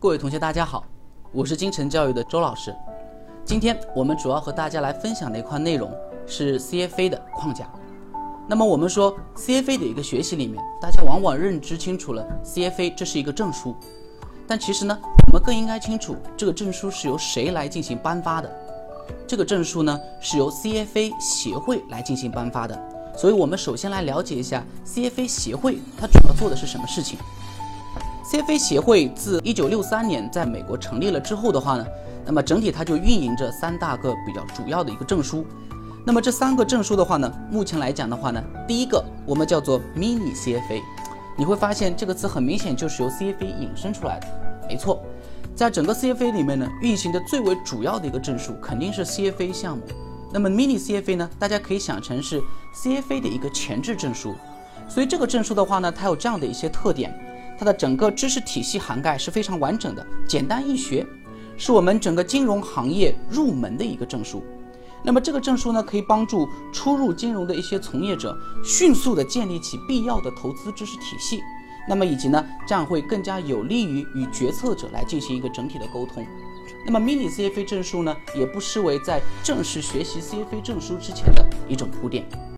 各位同学，大家好，我是金城教育的周老师。今天我们主要和大家来分享的一块内容是 CFA 的框架。那么我们说 CFA 的一个学习里面，大家往往认知清楚了 CFA 这是一个证书，但其实呢，我们更应该清楚这个证书是由谁来进行颁发的。这个证书呢是由 CFA 协会来进行颁发的。所以我们首先来了解一下 CFA 协会它主要做的是什么事情。CFA 协会自一九六三年在美国成立了之后的话呢，那么整体它就运营着三大个比较主要的一个证书。那么这三个证书的话呢，目前来讲的话呢，第一个我们叫做 Mini CFA，你会发现这个词很明显就是由 CFA 引申出来的。没错，在整个 CFA 里面呢，运行的最为主要的一个证书肯定是 CFA 项目。那么 Mini CFA 呢，大家可以想成是 CFA 的一个前置证书。所以这个证书的话呢，它有这样的一些特点。它的整个知识体系涵盖是非常完整的，简单易学，是我们整个金融行业入门的一个证书。那么这个证书呢，可以帮助初入金融的一些从业者迅速地建立起必要的投资知识体系。那么以及呢，这样会更加有利于与决策者来进行一个整体的沟通。那么 Mini CFA 证书呢，也不失为在正式学习 CFA 证书之前的一种铺垫。